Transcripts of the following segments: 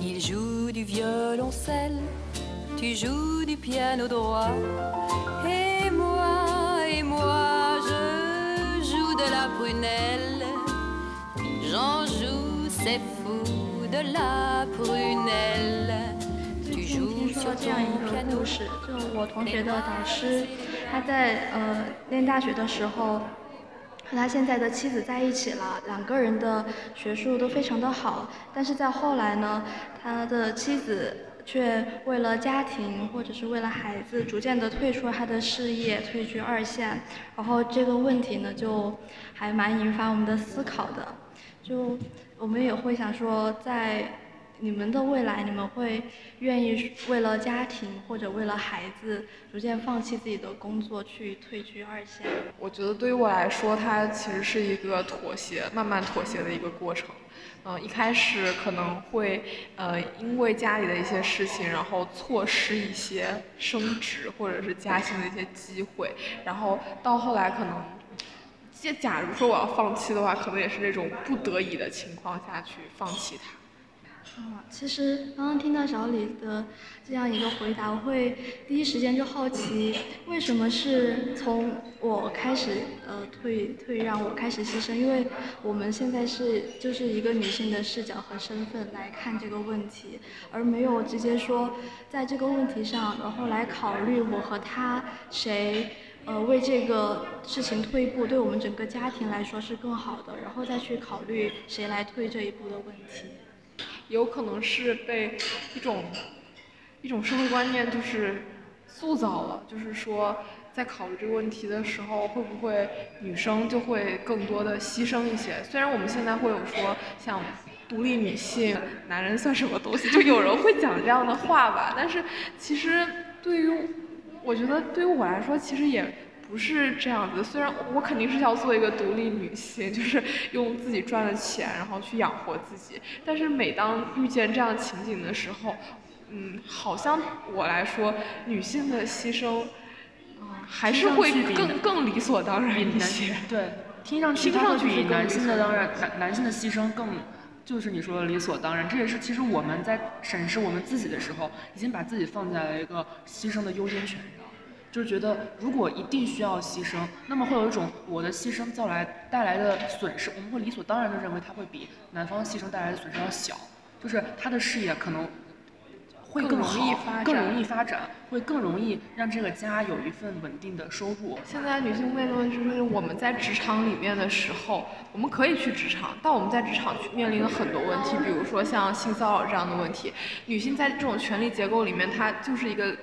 Il joue du violoncelle, tu joues du piano droit. Et moi, et moi, je joue de la prunelle. J'en joue, c'est fou de la prunelle. 最近听说了这样一个故事，就我同学的导师，他在呃念大学的时候， 和他现在的妻子在一起了，两个人的学术都非常的好，但是在后来呢，他的妻子却为了家庭或者是为了孩子，逐渐的退出他的事业，退居二线，然后这个问题呢，就还蛮引发我们的思考的，就我们也会想说在。你们的未来，你们会愿意为了家庭或者为了孩子，逐渐放弃自己的工作去退居二线？我觉得对于我来说，它其实是一个妥协，慢慢妥协的一个过程。嗯，一开始可能会呃因为家里的一些事情，然后错失一些升职或者是加薪的一些机会，然后到后来可能，假假如说我要放弃的话，可能也是那种不得已的情况下去放弃它。啊，其实刚刚听到小李的这样一个回答，我会第一时间就好奇，为什么是从我开始呃退退让，我开始牺牲？因为我们现在是就是一个女性的视角和身份来看这个问题，而没有直接说在这个问题上，然后来考虑我和他谁呃为这个事情退一步，对我们整个家庭来说是更好的，然后再去考虑谁来退这一步的问题。有可能是被一种一种社会观念就是塑造了，就是说在考虑这个问题的时候，会不会女生就会更多的牺牲一些？虽然我们现在会有说像独立女性，男人算什么东西？就有人会讲这样的话吧。但是其实对于我觉得对于我来说，其实也。不是这样子，虽然我肯定是要做一个独立女性，就是用自己赚的钱，然后去养活自己。但是每当遇见这样情景的时候，嗯，好像我来说，女性的牺牲，嗯，还是会更更理所当然一些。对，听上去听上去比男性的当然，男男性的牺牲更，就是你说的理所当然。这也是其实我们在审视我们自己的时候，已经把自己放在了一个牺牲的优先权。就是觉得，如果一定需要牺牲，那么会有一种我的牺牲造来带来的损失，我们会理所当然的认为它会比男方牺牲带来的损失要小，就是他的事业可能会更好，更容易发展，会更容易让这个家有一份稳定的收入。现在女性面临的就是我们在职场里面的时候，我们可以去职场，但我们在职场面临了很多问题，比如说像性骚扰这样的问题，女性在这种权力结构里面，她就是一个。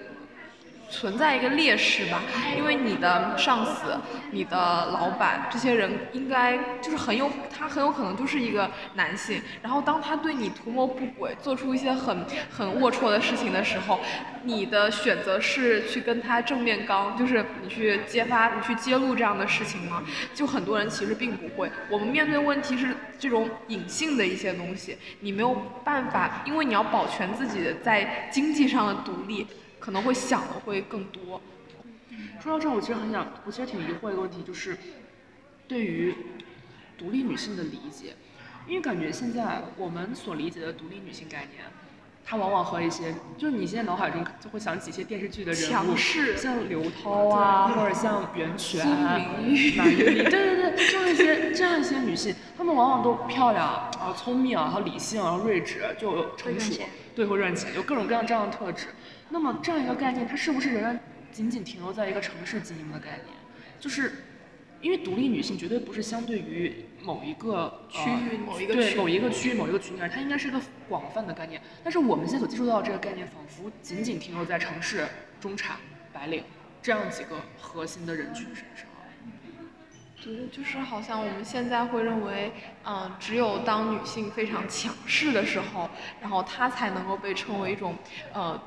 存在一个劣势吧，因为你的上司、你的老板这些人应该就是很有，他很有可能就是一个男性。然后当他对你图谋不轨，做出一些很很龌龊的事情的时候，你的选择是去跟他正面刚，就是你去揭发、你去揭露这样的事情吗？就很多人其实并不会。我们面对问题是这种隐性的一些东西，你没有办法，因为你要保全自己在经济上的独立。可能会想的会更多。说到这，我其实很想，我其实挺疑惑一个问题，就是对于独立女性的理解，因为感觉现在我们所理解的独立女性概念，它往往和一些，就是你现在脑海中就会想起一些电视剧的人物，像刘涛啊，或者像袁泉、对对对，这样一些这样一些女性，她们往往都漂亮啊、聪明啊、然后理性然后睿智，就成熟，对，会赚钱，有各种各样这样的特质。那么这样一个概念，它是不是仍然仅仅停留在一个城市经营的概念？就是因为独立女性绝对不是相对于某一个区域、某一个对某一个区域、某一个群体，它应该是一个广泛的概念。但是我们现在所接触到的这个概念，仿佛仅仅停留在城市、中产、白领这样几个核心的人群身上。对，就是好像我们现在会认为，嗯，只有当女性非常强势的时候，然后她才能够被称为一种，呃。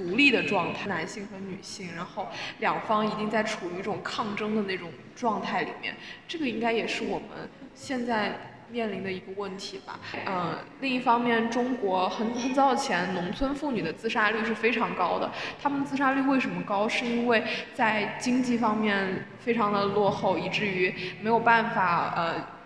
独立的状态，男性和女性，然后两方一定在处于一种抗争的那种状态里面，这个应该也是我们现在面临的一个问题吧。嗯，另一方面，中国很很早以前，农村妇女的自杀率是非常高的。她们自杀率为什么高？是因为在经济方面非常的落后，以至于没有办法呃。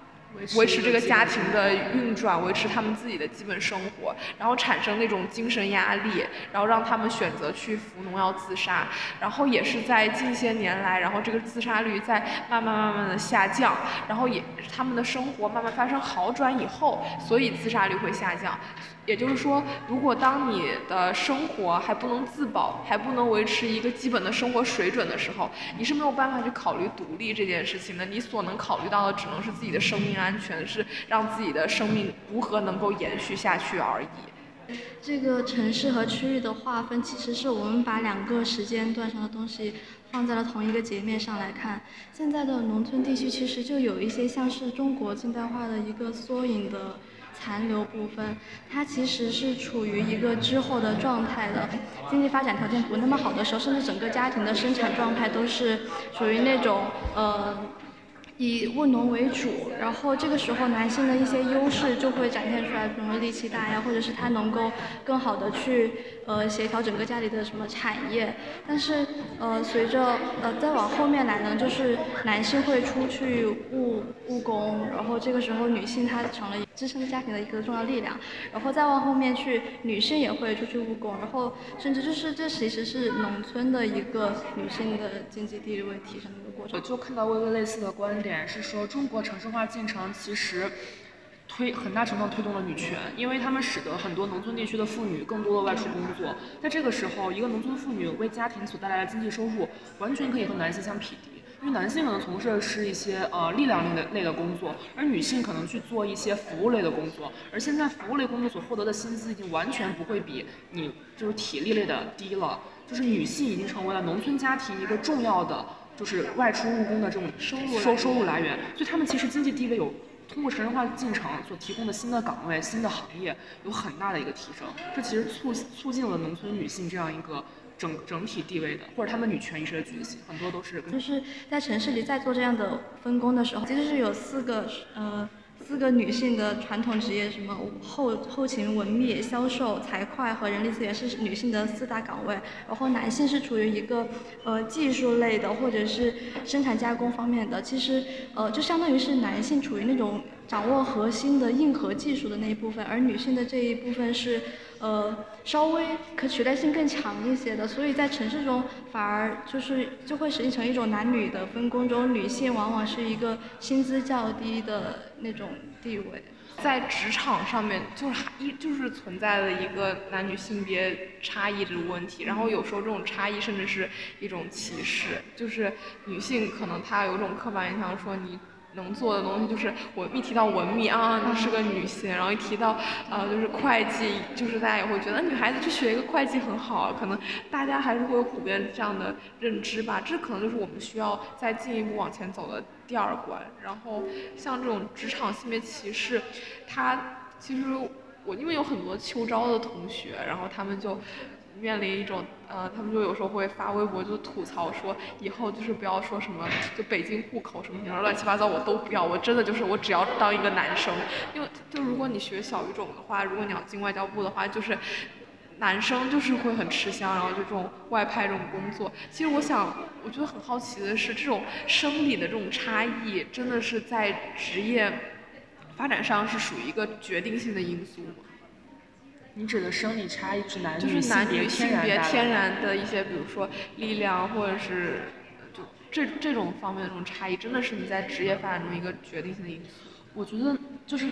维持这个家庭的运转，维持他们自己的基本生活，然后产生那种精神压力，然后让他们选择去服农药自杀，然后也是在近些年来，然后这个自杀率在慢慢慢慢的下降，然后也他们的生活慢慢发生好转以后，所以自杀率会下降。也就是说，如果当你的生活还不能自保，还不能维持一个基本的生活水准的时候，你是没有办法去考虑独立这件事情的。你所能考虑到的只能是自己的生命安全，是让自己的生命如何能够延续下去而已。这个城市和区域的划分，其实是我们把两个时间段上的东西放在了同一个截面上来看。现在的农村地区其实就有一些像是中国近代化的一个缩影的。残留部分，它其实是处于一个滞后的状态的，经济发展条件不那么好的时候，甚至整个家庭的生产状态都是属于那种呃。以务农为主，然后这个时候男性的一些优势就会展现出来，比如力气大呀，或者是他能够更好的去呃协调整个家里的什么产业。但是呃随着呃再往后面来呢，就是男性会出去务务工，然后这个时候女性她成了支撑家庭的一个重要力量。然后再往后面去，女性也会出去务工，然后甚至就是这其实是农村的一个女性的经济地位提升的一个过程。我就看到过一个类似的观。点是说，中国城市化进程其实推很大程度推动了女权，因为他们使得很多农村地区的妇女更多的外出工作。在这个时候，一个农村妇女为家庭所带来的经济收入，完全可以和男性相匹敌。因为男性可能从事的是一些呃力量类的类的工作，而女性可能去做一些服务类的工作。而现在服务类工作所获得的薪资已经完全不会比你就是体力类的低了，就是女性已经成为了农村家庭一个重要的。就是外出务工的这种收入收收入来源，所以他们其实经济地位有通过城市化进程所提供的新的岗位、新的行业有很大的一个提升。这其实促促进了农村女性这样一个整整体地位的，或者她们女权意识的觉醒，很多都是。就是在城市里在做这样的分工的时候，其实是有四个呃。四个女性的传统职业，什么后后勤、文秘、销售、财会和人力资源是女性的四大岗位，然后男性是处于一个呃技术类的或者是生产加工方面的，其实呃就相当于是男性处于那种掌握核心的硬核技术的那一部分，而女性的这一部分是。呃，稍微可取代性更强一些的，所以在城市中反而就是就会形成一种男女的分工中，女性往往是一个薪资较低的那种地位。在职场上面，就是还一就是存在了一个男女性别差异这个问题，然后有时候这种差异甚至是一种歧视，就是女性可能她有种刻板印象说你。能做的东西就是我一提到文秘啊，你是个女性，然后一提到呃就是会计，就是大家也会觉得女孩子去学一个会计很好，可能大家还是会有普遍这样的认知吧。这可能就是我们需要再进一步往前走的第二关。然后像这种职场性别歧视，它其实我因为有很多秋招的同学，然后他们就。面临一种，呃，他们就有时候会发微博就吐槽说，以后就是不要说什么就北京户口什么什么乱七八糟我都不要，我真的就是我只要当一个男生，因为就如果你学小语种的话，如果你要进外交部的话，就是男生就是会很吃香，然后就这种外派这种工作。其实我想，我觉得很好奇的是，这种生理的这种差异，真的是在职业发展上是属于一个决定性的因素吗？你指的生理差异是男女性别天然的一些，比如说力量或者是就这这种方面的这种差异，真的是你在职业发展中一个决定性的因素。我觉得就是。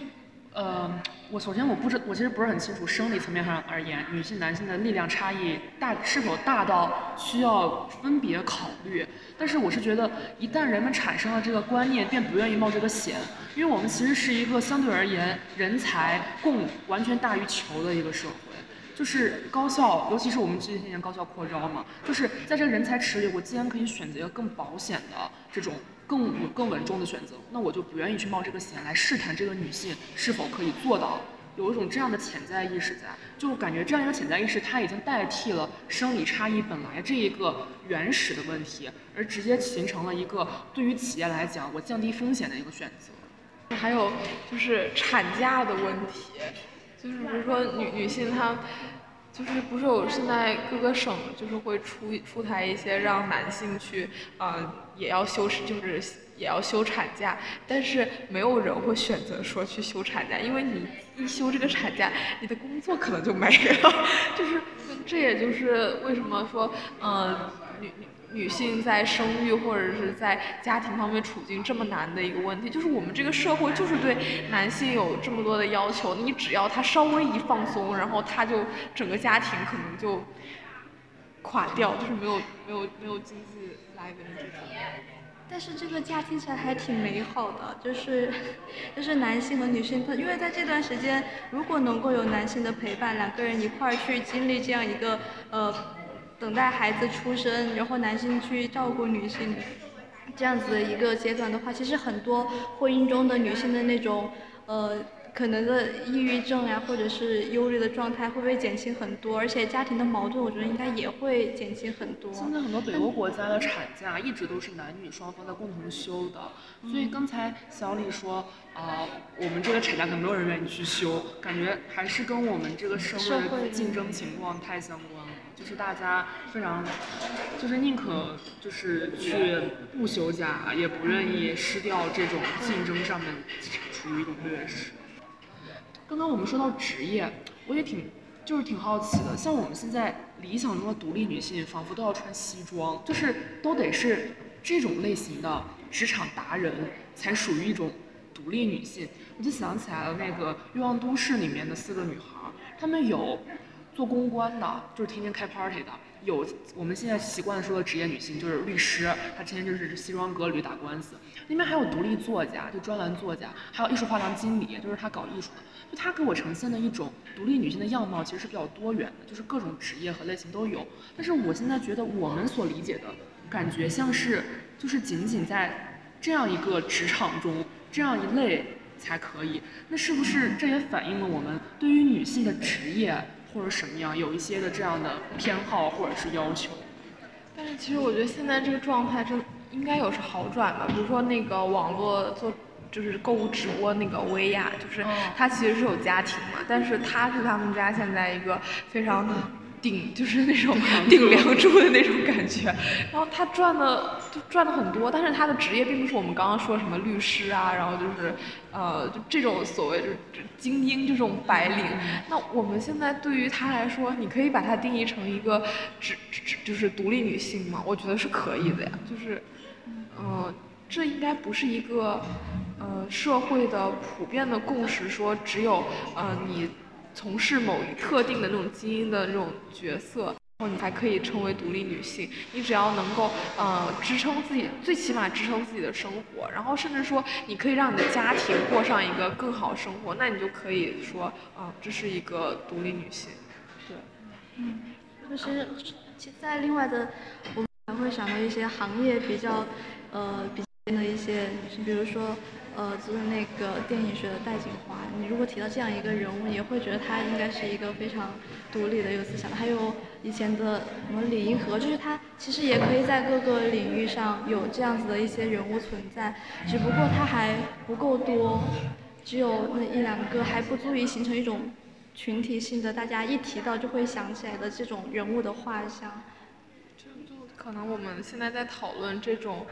呃，我首先我不知，我其实不是很清楚生理层面上而言，女性男性的力量差异大是否大到需要分别考虑。但是我是觉得，一旦人们产生了这个观念，便不愿意冒这个险，因为我们其实是一个相对而言人才供完全大于求的一个社会。就是高校，尤其是我们这些年高校扩招嘛，就是在这个人才池里，我既然可以选择一个更保险的这种。更更稳重的选择，那我就不愿意去冒这个险来试探这个女性是否可以做到，有一种这样的潜在意识在，就感觉这样一个潜在意识，它已经代替了生理差异本来这一个原始的问题，而直接形成了一个对于企业来讲，我降低风险的一个选择。还有就是产假的问题，就是比如说女女性她。就是不是有现在各个省就是会出出台一些让男性去呃也要休就是也要休产假，但是没有人会选择说去休产假，因为你一休这个产假，你的工作可能就没了，就是这也就是为什么说嗯女。女性在生育或者是在家庭方面处境这么难的一个问题，就是我们这个社会就是对男性有这么多的要求，你只要他稍微一放松，然后他就整个家庭可能就垮掉，就是没有没有没有经济来源这种。但是这个家听起来还挺美好的，就是就是男性和女性，因为在这段时间，如果能够有男性的陪伴，两个人一块儿去经历这样一个呃。等待孩子出生，然后男性去照顾女性，这样子的一个阶段的话，其实很多婚姻中的女性的那种，呃。可能的抑郁症呀，或者是忧虑的状态，会不会减轻很多？而且家庭的矛盾，我觉得应该也会减轻很多。现在很多北欧国家的产假一直都是男女双方在共同休的，所以刚才小李说，啊，我们这个产假可能没有人愿意去休，感觉还是跟我们这个社会的竞争情况太相关了。就是大家非常，就是宁可就是去不休假，也不愿意失掉这种竞争上面处于一种劣势。刚刚我们说到职业，我也挺就是挺好奇的。像我们现在理想中的独立女性，仿佛都要穿西装，就是都得是这种类型的职场达人才属于一种独立女性。我就想起来了，那个《欲望都市》里面的四个女孩，她们有做公关的，就是天天开 party 的。有我们现在习惯说的职业女性，就是律师，她天天就是西装革履打官司。那边还有独立作家，就专栏作家，还有艺术画廊经理，就是她搞艺术的。就她给我呈现的一种独立女性的样貌，其实是比较多元的，就是各种职业和类型都有。但是我现在觉得我们所理解的感觉，像是就是仅仅在这样一个职场中这样一类才可以。那是不是这也反映了我们对于女性的职业？或者什么样，有一些的这样的偏好或者是要求，但是其实我觉得现在这个状态真应该有是好转吧。比如说那个网络做就是购物直播那个薇娅，就是她其实是有家庭嘛，但是她是他们家现在一个非常。顶就是那种顶梁柱的那种感觉，然后她赚的就赚的很多，但是她的职业并不是我们刚刚说什么律师啊，然后就是呃就这种所谓就是精英这种白领。那我们现在对于她来说，你可以把她定义成一个只只就是独立女性吗？我觉得是可以的呀，就是嗯，这应该不是一个呃社会的普遍的共识，说只有呃你。从事某一特定的那种精英的那种角色，然后你才可以成为独立女性。你只要能够呃支撑自己，最起码支撑自己的生活，然后甚至说你可以让你的家庭过上一个更好生活，那你就可以说啊，这是一个独立女性。对，嗯，就是其在另外的，我们还会想到一些行业比较呃比的一些，比如说。呃，就是那个电影学的戴锦华，你如果提到这样一个人物，也会觉得他应该是一个非常独立的有思想的。还有以前的什么李银河，就是他其实也可以在各个领域上有这样子的一些人物存在，只不过他还不够多，只有那一两个，还不足以形成一种群体性的，大家一提到就会想起来的这种人物的画像。就可能我们现在在讨论这种，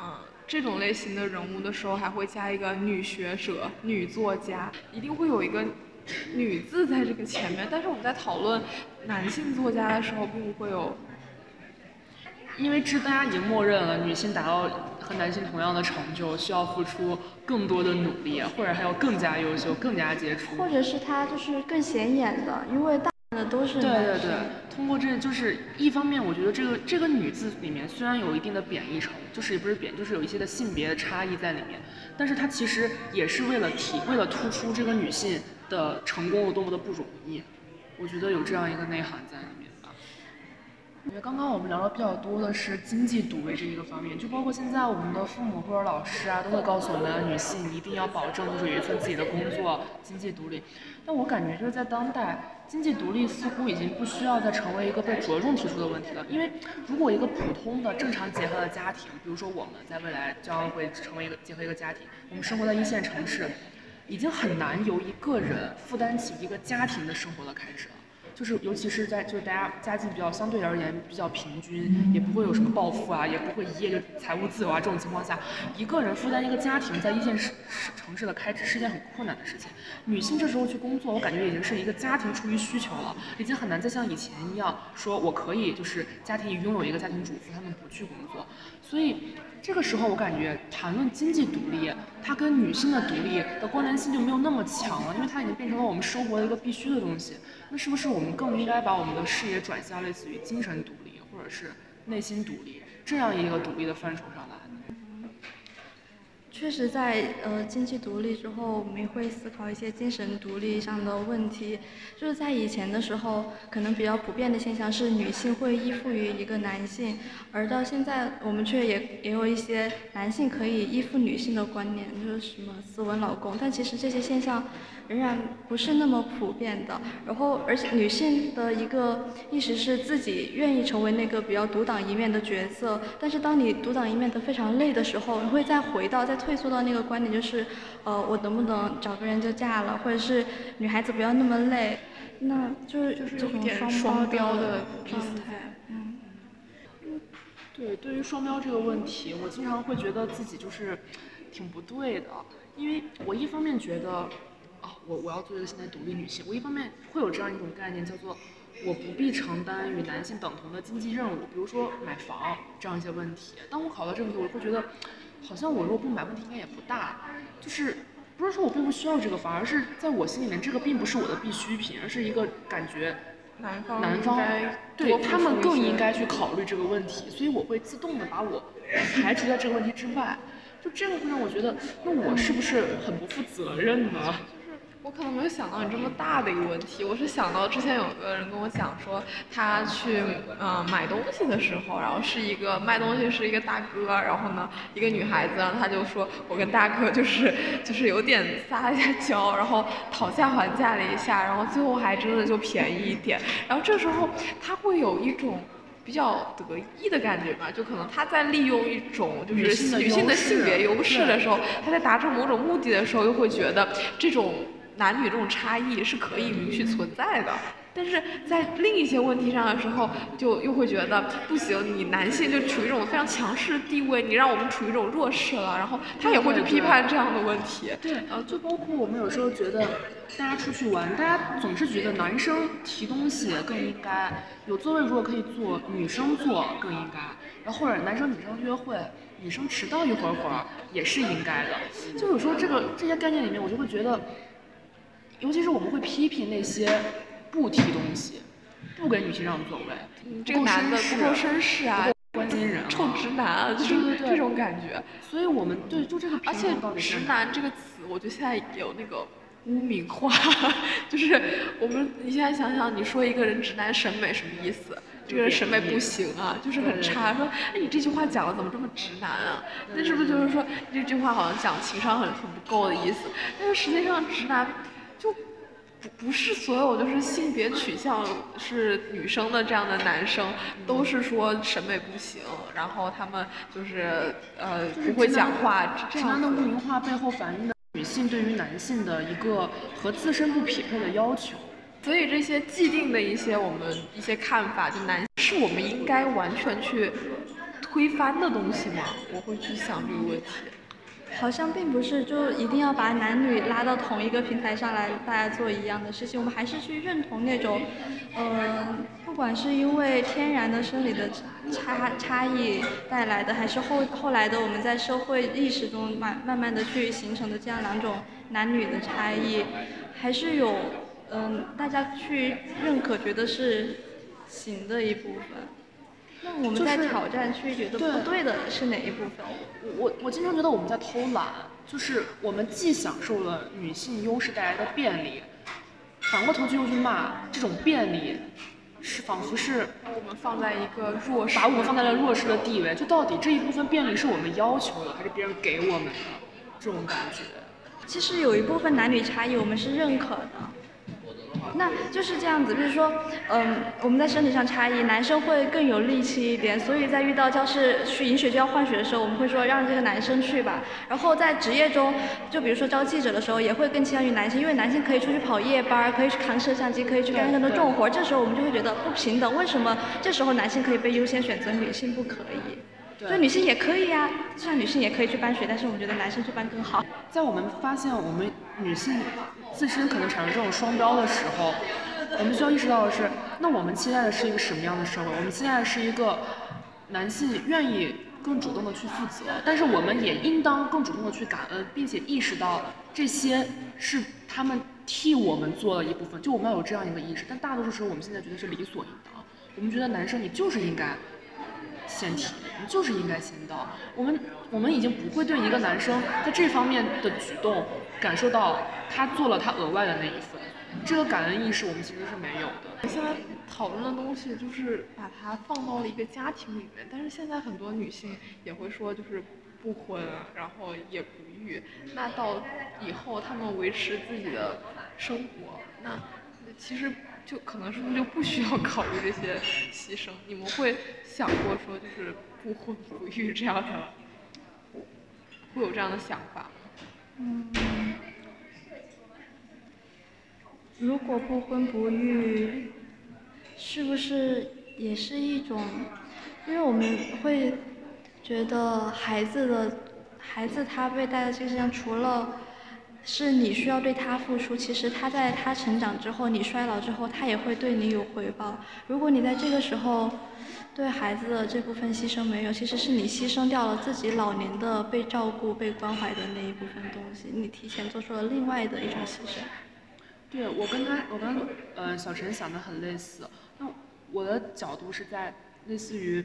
嗯。这种类型的人物的时候，还会加一个女学者、女作家，一定会有一个“女”字在这个前面。但是我们在讨论男性作家的时候，并不会有，因为这大家已经默认了，女性达到和男性同样的成就，需要付出更多的努力，或者还要更加优秀、更加杰出，或者是他就是更显眼的，因为大。都是对对对，通过这就是一方面，我觉得这个这个女字里面虽然有一定的贬义成，就是也不是贬，就是有一些的性别的差异在里面，但是它其实也是为了体，为了突出这个女性的成功有多么的不容易，我觉得有这样一个内涵在。因为刚刚我们聊的比较多的是经济独立这一个方面，就包括现在我们的父母或者老师啊，都会告诉我们，女性一定要保证就是有一份自己的工作，经济独立。但我感觉就是在当代，经济独立似乎已经不需要再成为一个被着重提出的问题了。因为如果一个普通的正常结合的家庭，比如说我们在未来将会成为一个结合一个家庭，我们生活在一线城市，已经很难由一个人负担起一个家庭的生活的开支。就是尤其是在就是大家家境比较相对而言比较平均，也不会有什么暴富啊，也不会一夜就财务自由啊这种情况下，一个人负担一个家庭在一线市城市的开支是件很困难的事情。女性这时候去工作，我感觉已经是一个家庭出于需求了，已经很难再像以前一样说我可以就是家庭拥有一个家庭主妇，他们不去工作，所以。这个时候，我感觉谈论经济独立，它跟女性的独立的关联性就没有那么强了，因为它已经变成了我们生活的一个必须的东西。那是不是我们更应该把我们的视野转向类似于精神独立，或者是内心独立这样一个独立的范畴？确实，在呃经济独立之后，我们也会思考一些精神独立上的问题。就是在以前的时候，可能比较普遍的现象是女性会依附于一个男性，而到现在，我们却也也有一些男性可以依附女性的观念，就是什么斯文老公。但其实这些现象。仍然不是那么普遍的，然后而且女性的一个意识是自己愿意成为那个比较独当一面的角色，但是当你独当一面的非常累的时候，你会再回到再退缩到那个观点，就是呃我能不能找个人就嫁了，或者是女孩子不要那么累，那就是就是这种双标的状态。嗯，对，对于双标这个问题，我经常会觉得自己就是挺不对的，因为我一方面觉得。我我要做一个现在独立女性，我一方面会有这样一种概念，叫做我不必承担与男性等同的经济任务，比如说买房这样一些问题。当我考到这个题，我会觉得，好像我如果不买，问题应该也不大。就是不是说我并不需要这个反，而是在我心里面，这个并不是我的必需品，而是一个感觉男方男方对他们更应该去考虑这个问题，所以我会自动的把我排除在这个问题之外。就这个会让我觉得，那我是不是很不负责任呢？我可能没有想到你这么大的一个问题，我是想到之前有个人跟我讲说，他去嗯买东西的时候，然后是一个卖东西是一个大哥，然后呢一个女孩子，然后他就说我跟大哥就是就是有点撒了一下娇，然后讨价还价了一下，然后最后还真的就便宜一点，然后这时候他会有一种比较得意的感觉吧，就可能他在利用一种就是女性的性别优势的时候，他在达成某种目的的时候，又会觉得这种。男女这种差异是可以允许存在的，但是在另一些问题上的时候，就又会觉得不行，你男性就处于一种非常强势的地位，你让我们处于一种弱势了，然后他也会去批判这样的问题。对，呃，就包括我们有时候觉得，大家出去玩，大家总是觉得男生提东西更应该有座位，如果可以坐，女生坐更应该，然后或者男生女生约会，女生迟到一会儿会儿也是应该的。就有时候这个这些概念里面，我就会觉得。尤其是我们会批评那些不提东西、不给女性让座位、这个男的不够绅士啊、关心人、臭直男啊，就是这种感觉。所以我们对就这个，而且“直男”这个词，我觉得现在有那个污名化，就是我们你现在想想，你说一个人直男审美什么意思？这个人审美不行啊，就是很差。说，哎，你这句话讲的怎么这么直男啊？那是不是就是说这句话好像讲情商很很不够的意思？但是实际上直男。不是所有就是性别取向是女生的这样的男生都是说审美不行，然后他们就是呃不会讲话。这样的污名化背后反映的女性对于男性的一个和自身不匹配的要求。所以这些既定的一些我们一些看法，就男是我们应该完全去推翻的东西吗？我会去想这个问题。好像并不是，就一定要把男女拉到同一个平台上来，大家做一样的事情。我们还是去认同那种，呃，不管是因为天然的生理的差差异带来的，还是后后来的我们在社会意识中慢慢慢的去形成的这样两种男女的差异，还是有，嗯，大家去认可，觉得是行的一部分。那我们在挑战区觉得不对的是哪一部分？我我经常觉得我们在偷懒，就是我们既享受了女性优势带来的便利，反过头去又去骂这种便利，是仿佛是把我们放在一个弱势，把我们放在了弱势的地位。就到底这一部分便利是我们要求的，还是别人给我们的？这种感觉。其实有一部分男女差异我们是认可的。那就是这样子，比如说，嗯，我们在身体上差异，男生会更有力气一点，所以在遇到教室去饮水就要换水的时候，我们会说让这个男生去吧。然后在职业中，就比如说招记者的时候，也会更倾向于男性，因为男性可以出去跑夜班，可以去扛摄像机，可以去干更多重活。这时候我们就会觉得不平等，为什么这时候男性可以被优先选择，女性不可以？所以女性也可以呀，就像女性也可以去搬水，但是我们觉得男生去搬更好。在我们发现我们女性自身可能产生这种双标的时候，我们需要意识到的是，那我们期待的是一个什么样的社会？我们期待的是一个男性愿意更主动的去负责，但是我们也应当更主动的去感恩，并且意识到这些是他们替我们做了一部分，就我们要有这样一个意识。但大多数时候，我们现在觉得是理所应当，我们觉得男生你就是应该。先提，你就是应该先到。我们我们已经不会对一个男生在这方面的举动感受到他做了他额外的那一份，这个感恩意识我们其实是没有的。现在讨论的东西就是把它放到了一个家庭里面，但是现在很多女性也会说就是不婚，然后也不育，那到以后他们维持自己的生活，那其实。就可能是不是就不需要考虑这些牺牲？你们会想过说就是不婚不育这样的，会有这样的想法吗？嗯，如果不婚不育，是不是也是一种？因为我们会觉得孩子的孩子他被带到这个世界上，除了。是你需要对他付出，其实他在他成长之后，你衰老之后，他也会对你有回报。如果你在这个时候对孩子的这部分牺牲没有，其实是你牺牲掉了自己老年的被照顾、被关怀的那一部分东西，你提前做出了另外的一种牺牲。对，我跟他，我跟呃小陈想的很类似。那我的角度是在类似于，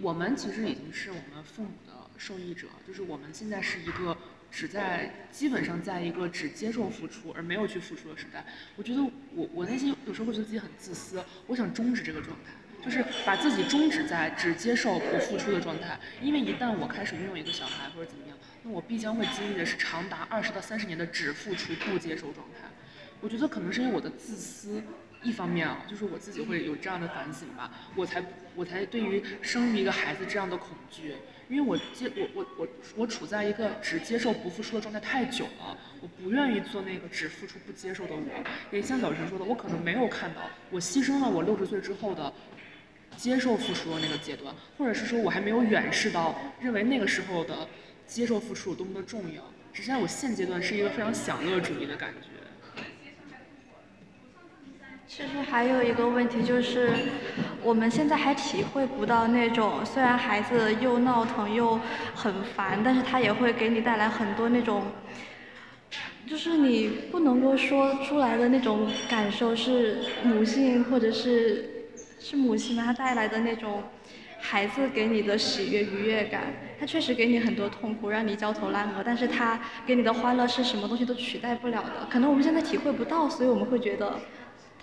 我们其实已经是我们父母的受益者，就是我们现在是一个。只在基本上在一个只接受付出而没有去付出的时代，我觉得我我内心有时候会觉得自己很自私，我想终止这个状态，就是把自己终止在只接受不付出的状态。因为一旦我开始拥有一个小孩或者怎么样，那我必将会经历的是长达二十到三十年的只付出不接受状态。我觉得可能是因为我的自私。一方面啊，就是我自己会有这样的反省吧，我才我才对于生育一个孩子这样的恐惧，因为我接我我我我处在一个只接受不付出的状态太久了，我不愿意做那个只付出不接受的我。也像小陈说的，我可能没有看到我牺牲了我六十岁之后的接受付出的那个阶段，或者是说我还没有远视到认为那个时候的接受付出有多么的重要。只是在我现阶段是一个非常享乐主义的感觉。其实还有一个问题就是，我们现在还体会不到那种虽然孩子又闹腾又很烦，但是他也会给你带来很多那种，就是你不能够说出来的那种感受是母性或者是是母亲她？带来的那种孩子给你的喜悦愉悦感，他确实给你很多痛苦，让你焦头烂额，但是他给你的欢乐是什么东西都取代不了的。可能我们现在体会不到，所以我们会觉得。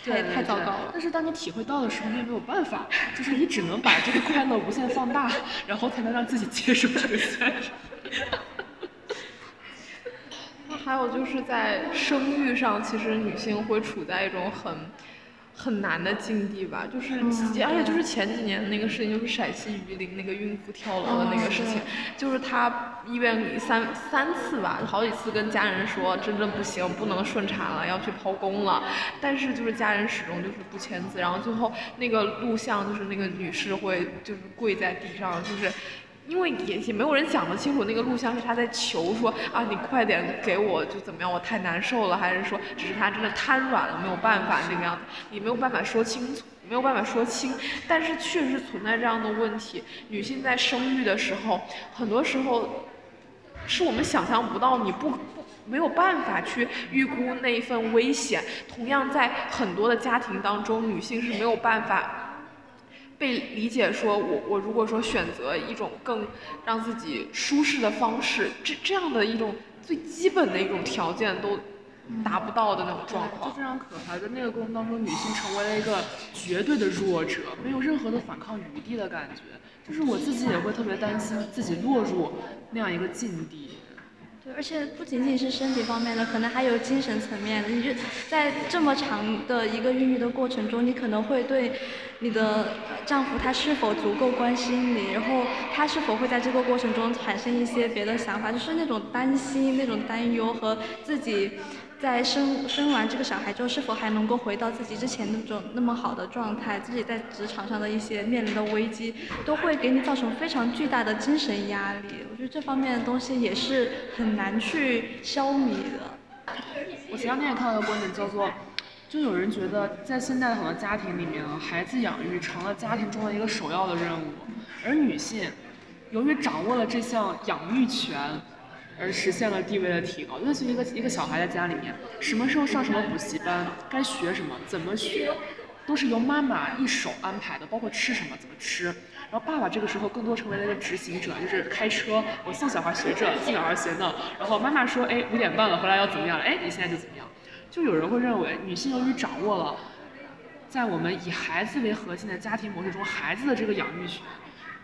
太太糟糕了。但是当你体会到的时候，你也没有办法，就是你只能把这个快乐无限放大，然后才能让自己接受这个现实。那还有就是在生育上，其实女性会处在一种很。很难的境地吧，就是，而且就是前几年那个事情，就是陕西榆林那个孕妇跳楼的那个事情，就是她医院里三三次吧，好几次跟家人说真的不行，不能顺产了，要去剖宫了，但是就是家人始终就是不签字，然后最后那个录像就是那个女士会就是跪在地上，就是。因为也也没有人讲得清楚那个录像是他在求说啊你快点给我就怎么样我太难受了还是说只是他真的瘫软了没有办法那个样子你没有办法说清楚没有办法说清，但是确实存在这样的问题，女性在生育的时候很多时候是我们想象不到你不不没有办法去预估那一份危险，同样在很多的家庭当中女性是没有办法。被理解说，我我如果说选择一种更让自己舒适的方式，这这样的一种最基本的一种条件都达不到的那种状况，就非常可怕。在那个过程当中，女性成为了一个绝对的弱者，没有任何的反抗余地的感觉。就是我自己也会特别担心自己落入那样一个境地。而且不仅仅是身体方面的，可能还有精神层面的。你就在这么长的一个孕育的过程中，你可能会对你的丈夫他是否足够关心你，然后他是否会在这个过程中产生一些别的想法，就是那种担心、那种担忧和自己。在生生完这个小孩之后，是否还能够回到自己之前那种那么好的状态？自己在职场上的一些面临的危机，都会给你造成非常巨大的精神压力。我觉得这方面的东西也是很难去消弭的。我前两天也看到一个观点，叫做，就有人觉得在现在很多家庭里面，孩子养育成了家庭中的一个首要的任务，而女性，由于掌握了这项养育权。而实现了地位的提高，类似于一个一个小孩在家里面，什么时候上什么补习班，该学什么，怎么学，都是由妈妈一手安排的，包括吃什么，怎么吃。然后爸爸这个时候更多成为了一个执行者，就是开车，我送小孩学这，送小孩学那。然后妈妈说，哎，五点半了，回来要怎么样？哎，你现在就怎么样？就有人会认为，女性由于掌握了在我们以孩子为核心的家庭模式中孩子的这个养育权，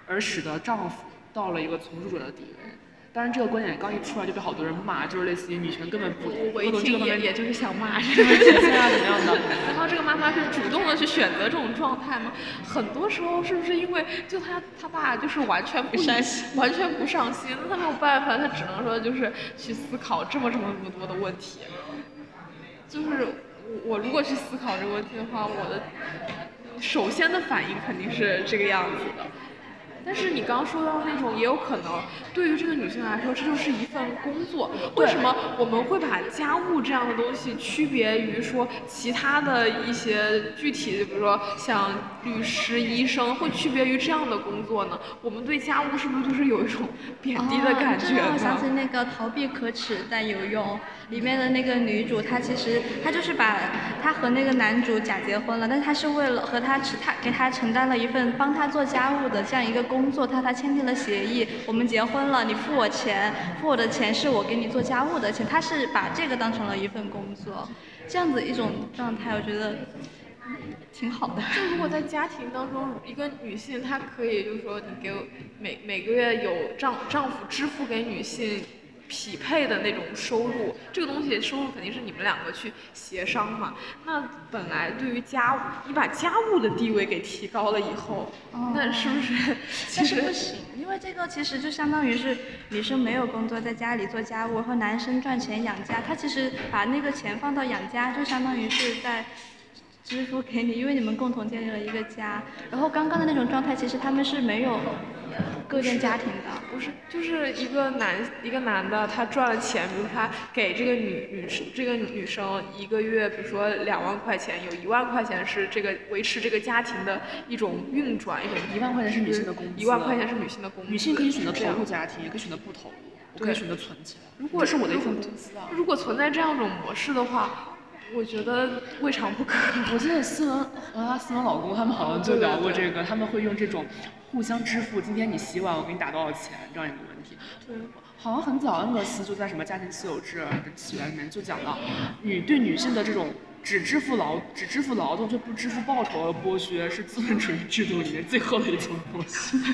而使得丈夫到了一个从属者的地位。当然，这个观点刚一出来就被好多人骂，就是类似于女权根本不我一听也也就是想骂，是不是体现啊怎么样的？然后这个妈妈是主动的去选择这种状态吗？很多时候是不是因为就他他爸就是完全不上心，完全不上心，那他没有办法，他只能说就是去思考这么这么这么多的问题。就是我如果去思考这个问题的话，我的首先的反应肯定是这个样子的。但是你刚刚说到那种，也有可能对于这个女性来说，这就是一份工作。为什么我们会把家务这样的东西区别于说其他的一些具体的，比如说像律师、医生，会区别于这样的工作呢？我们对家务是不是就是有一种贬低的感觉呢？我想起那个逃避可耻但有用。里面的那个女主，她其实她就是把她和那个男主假结婚了，但是她是为了和他他给他承担了一份帮他做家务的这样一个工工作，他他签订了协议，我们结婚了，你付我钱，付我的钱是我给你做家务的钱，他是把这个当成了一份工作，这样子一种状态，我觉得挺好的。就如果在家庭当中，一个女性她可以就是说，你给我每每个月有丈丈夫支付给女性。匹配的那种收入，这个东西收入肯定是你们两个去协商嘛。那本来对于家务，你把家务的地位给提高了以后，那是不是？但是不行，因为这个其实就相当于是女生没有工作，在家里做家务，然后男生赚钱养家。他其实把那个钱放到养家，就相当于是在支付给你，因为你们共同建立了一个家。然后刚刚的那种状态，其实他们是没有。构建家庭的不是，就是一个男一个男的，他赚了钱，比如他给这个女女生这个女生一个月，比如说两万块钱，有一万块钱是这个维持这个家庭的一种运转，一种一万块钱是女性的工资，一万块钱是女性的工资，女性可以选择投入家庭，也可以选择不投入，我可以选择存钱，这是我的一份工资啊。如果存在这样一种模式的话。我觉得未尝不可。我记得斯文和她思文老公他们好像就聊过这个，他们会用这种互相支付，今天你洗碗，我给你打多少钱这样一个问题。对，好像很早恩格斯就在什么家庭私有制的起源里面就讲到，女对女性的这种只支付劳只支付劳动却不支付报酬的剥削，是资本主义制度里面最后的一层剥削。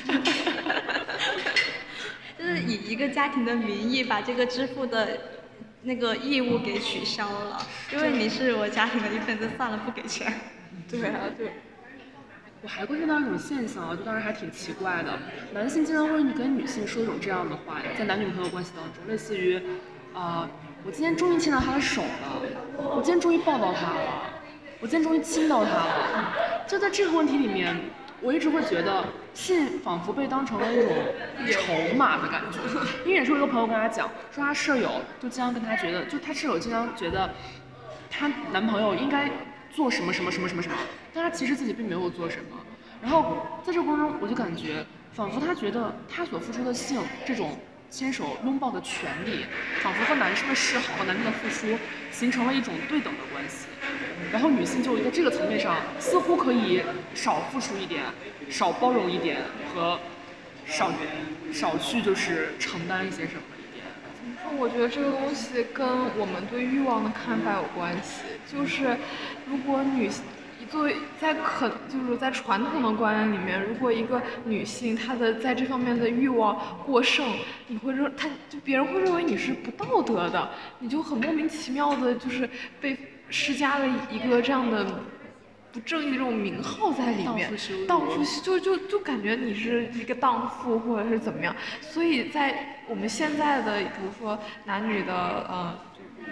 就是以一个家庭的名义把这个支付的。那个义务给取消了，因为你是我家庭的一份子，算了，不给钱。对啊，对。我还观察到一种现象啊，就当时还挺奇怪的，男性经常会跟女性说一种这样的话，在男女朋友关系当中，类似于，啊，我今天终于牵到他的手了，我今天终于抱到他了，我今天终于亲到他了，就在这个问题里面。我一直会觉得性仿佛被当成了一种筹码的感觉，因为也是我一个朋友跟他讲，说他舍友就经常跟他觉得，就他舍友经常觉得，她男朋友应该做什么什么什么什么什么，但他其实自己并没有做什么。然后在这个过程中，我就感觉仿佛他觉得他所付出的性这种牵手拥抱的权利，仿佛和男生的示好和男生的付出形成了一种对等的关系。然后女性就在这个层面上，似乎可以少付出一点，少包容一点，和少少去就是承担一些什么一点。怎么说？我觉得这个东西跟我们对欲望的看法有关系。就是如果女性作为在可就是在传统的观念里面，如果一个女性她的在这方面的欲望过剩，你会认她就别人会认为你是不道德的，你就很莫名其妙的，就是被施加了一个这样的不正义的这种名号在里面，荡妇就就就感觉你是一个荡妇或者是怎么样，所以在我们现在的比如说男女的呃。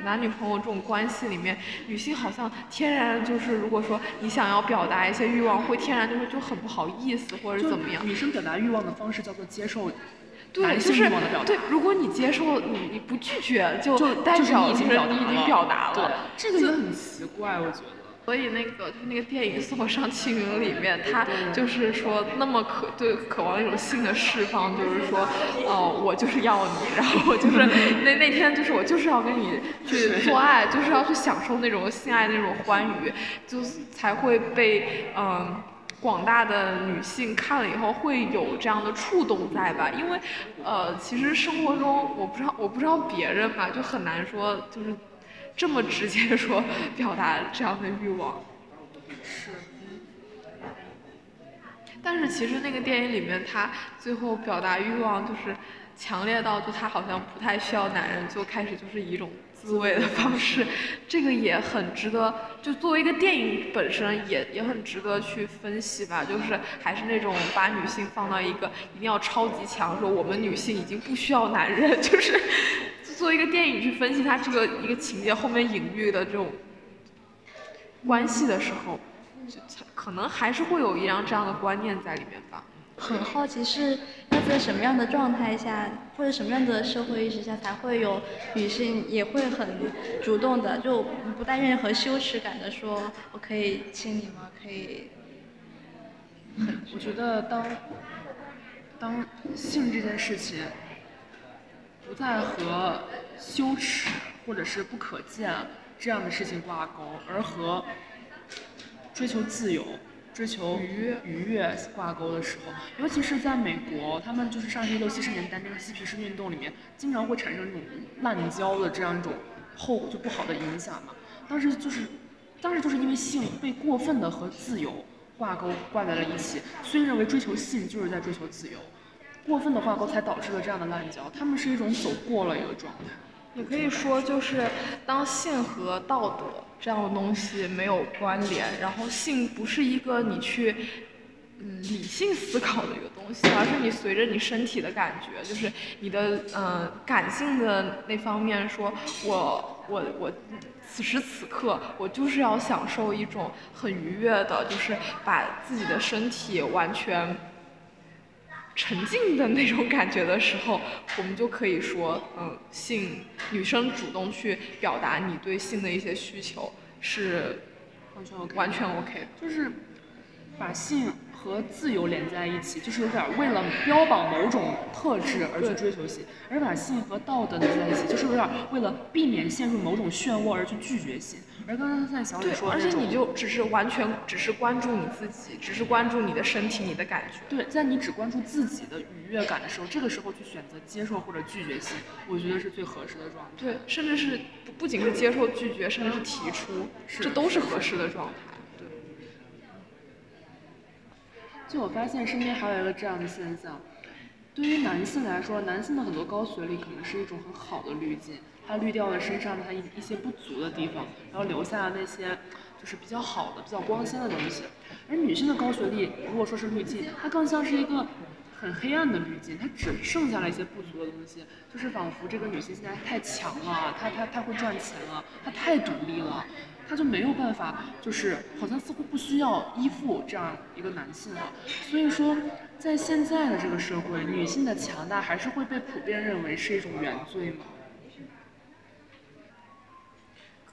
男女朋友这种关系里面，女性好像天然就是，如果说你想要表达一些欲望，会天然就是就很不好意思，或者怎么样。女生表达欲望的方式叫做接受对，就是对，如果你接受，你你不拒绝，就代表你已经表达了。对，这个也很奇怪，我觉得。所以那个就是那个电影《送我上青云》里面，他就是说那么渴对渴望一种性的释放，就是说，哦，我就是要你，然后我就是 那那天就是我就是要跟你去做爱，就是要去享受那种性爱那种欢愉，就才会被嗯广大的女性看了以后会有这样的触动在吧？因为呃其实生活中我不知道我不知道别人吧，就很难说就是。这么直接说 表达这样的欲望，是。但是其实那个电影里面，他最后表达欲望就是强烈到，就他好像不太需要男人，就开始就是以一种思维的方式，这个也很值得，就作为一个电影本身也也很值得去分析吧。就是还是那种把女性放到一个一定要超级强，说我们女性已经不需要男人，就是。作为一个电影去分析它这个一个情节后面隐喻的这种关系的时候，可能还是会有一样这样的观念在里面吧。很好奇是要在什么样的状态下，或者什么样的社会意识下，才会有女性也会很主动的，就不带任何羞耻感的说，我可以亲你吗？可以。我觉得当当性这件事情。不再和羞耻或者是不可见这样的事情挂钩，而和追求自由、追求愉愉悦挂钩的时候，尤其是在美国，他们就是上世纪六七十年代那个嬉皮士运动里面，经常会产生这种滥交的这样一种后就不好的影响嘛。当时就是，当时就是因为性被过分的和自由挂钩挂在了一起，所以认为追求性就是在追求自由。过分的挂钩才导致了这样的滥交，他们是一种走过了一个状态。也可以说，就是当性和道德这样的东西没有关联，然后性不是一个你去嗯理性思考的一个东西，而是你随着你身体的感觉，就是你的嗯感性的那方面，说我我我此时此刻我就是要享受一种很愉悦的，就是把自己的身体完全。沉浸的那种感觉的时候，我们就可以说，嗯，性女生主动去表达你对性的一些需求是完全 OK，完全 OK，就是把性。和自由连在一起，就是有点为了标榜某种特质而去追求性，而把性和道德连在一起，就是有点为了避免陷入某种漩涡而去拒绝性。而刚刚在小李说，而且你就只是完全只是关注你自己，只是关注你的身体、你的感觉。对，在你只关注自己的愉悦感的时候，这个时候去选择接受或者拒绝性，我觉得是最合适的状态。对，甚至是不不仅是接受、拒绝，甚至是提出，这都是合适的状态。对就我发现身边还有一个这样的现象，对于男性来说，男性的很多高学历可能是一种很好的滤镜，它滤掉了身上他一一些不足的地方，然后留下了那些就是比较好的、比较光鲜的东西。而女性的高学历，如果说是滤镜，它更像是一个很黑暗的滤镜，它只剩下了一些不足的东西，就是仿佛这个女性现在太强了，她她她会赚钱了，她太独立了。他就没有办法，就是好像似乎不需要依附这样一个男性了。所以说，在现在的这个社会，女性的强大还是会被普遍认为是一种原罪吗？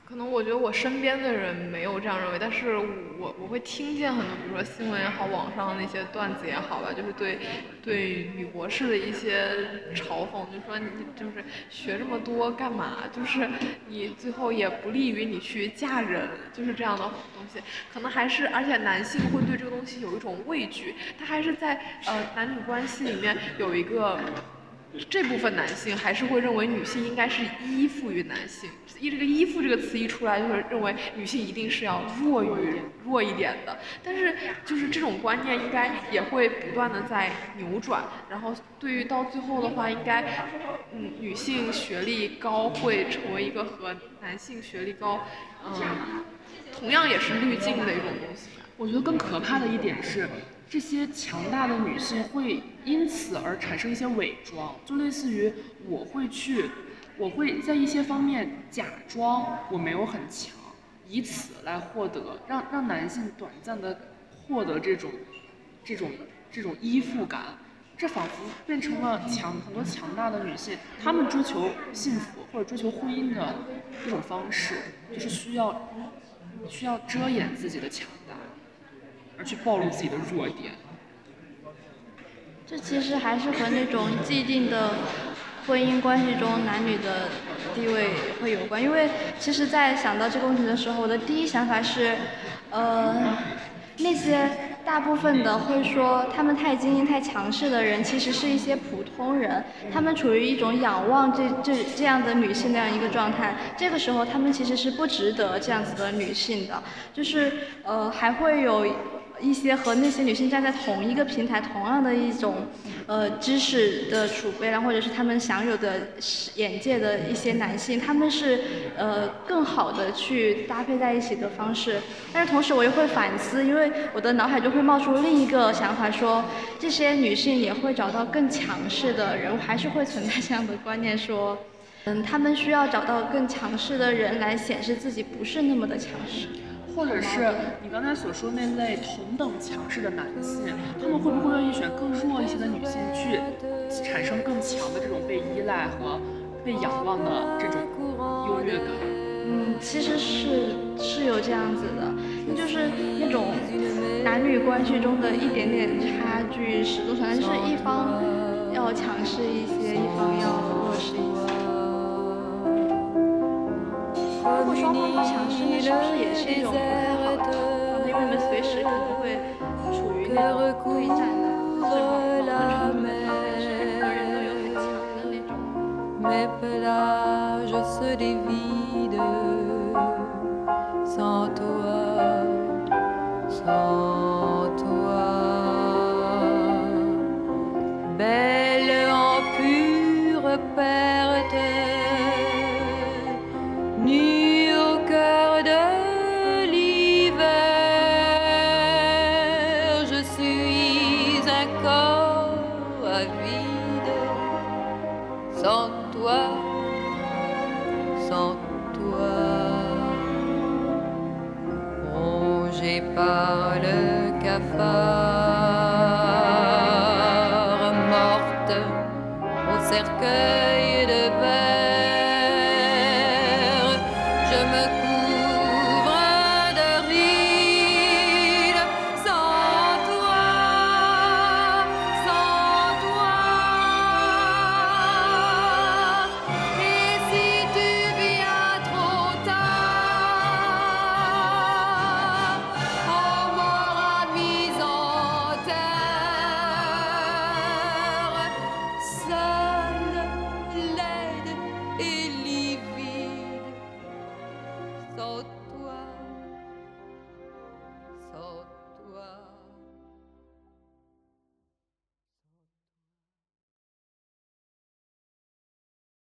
可能我觉得我身边的人没有这样认为，但是我我会听见很多，比如说新闻也好，网上那些段子也好吧，就是对对女博士的一些嘲讽，就说你就是学这么多干嘛？就是你最后也不利于你去嫁人，就是这样的东西。可能还是，而且男性会对这个东西有一种畏惧，他还是在呃男女关系里面有一个这部分男性还是会认为女性应该是依附于男性，一这个依附这个词一出来，就是认为女性一定是要弱于弱一点的。但是就是这种观念应该也会不断的在扭转，然后对于到最后的话，应该嗯女性学历高会成为一个和男性学历高嗯同样也是滤镜的一种东西。我觉得更可怕的一点是。这些强大的女性会因此而产生一些伪装，就类似于我会去，我会在一些方面假装我没有很强，以此来获得让让男性短暂的获得这种这种这种依附感，这仿佛变成了强很多强大的女性她们追求幸福或者追求婚姻的一种方式，就是需要需要遮掩自己的强。而去暴露自己的弱点，这其实还是和那种既定的婚姻关系中男女的地位会有关。因为其实，在想到这个问题的时候，我的第一想法是，呃，那些大部分的会说他们太精英、太强势的人，其实是一些普通人，他们处于一种仰望这这这样的女性那样一个状态。这个时候，他们其实是不值得这样子的女性的，就是呃，还会有。一些和那些女性站在同一个平台，同样的一种，呃，知识的储备，然后或者是他们享有的眼界的一些男性，他们是呃更好的去搭配在一起的方式。但是同时我又会反思，因为我的脑海就会冒出另一个想法，说这些女性也会找到更强势的人，还是会存在这样的观念，说，嗯，他们需要找到更强势的人来显示自己不是那么的强势。或者是你刚才所说那类同等强势的男性，他们会不会愿意选更弱一些的女性去产生更强的这种被依赖和被仰望的这种优越感？嗯，其实是是有这样子的，就是那种男女关系中的一点点差距始终存在，就是一方要强势一些，一方要双方都强势，那是不是也是一种不太好的？因为你们随时可能会处于那种对战的，是矛盾冲突的状态，是两个人都有很强的那种。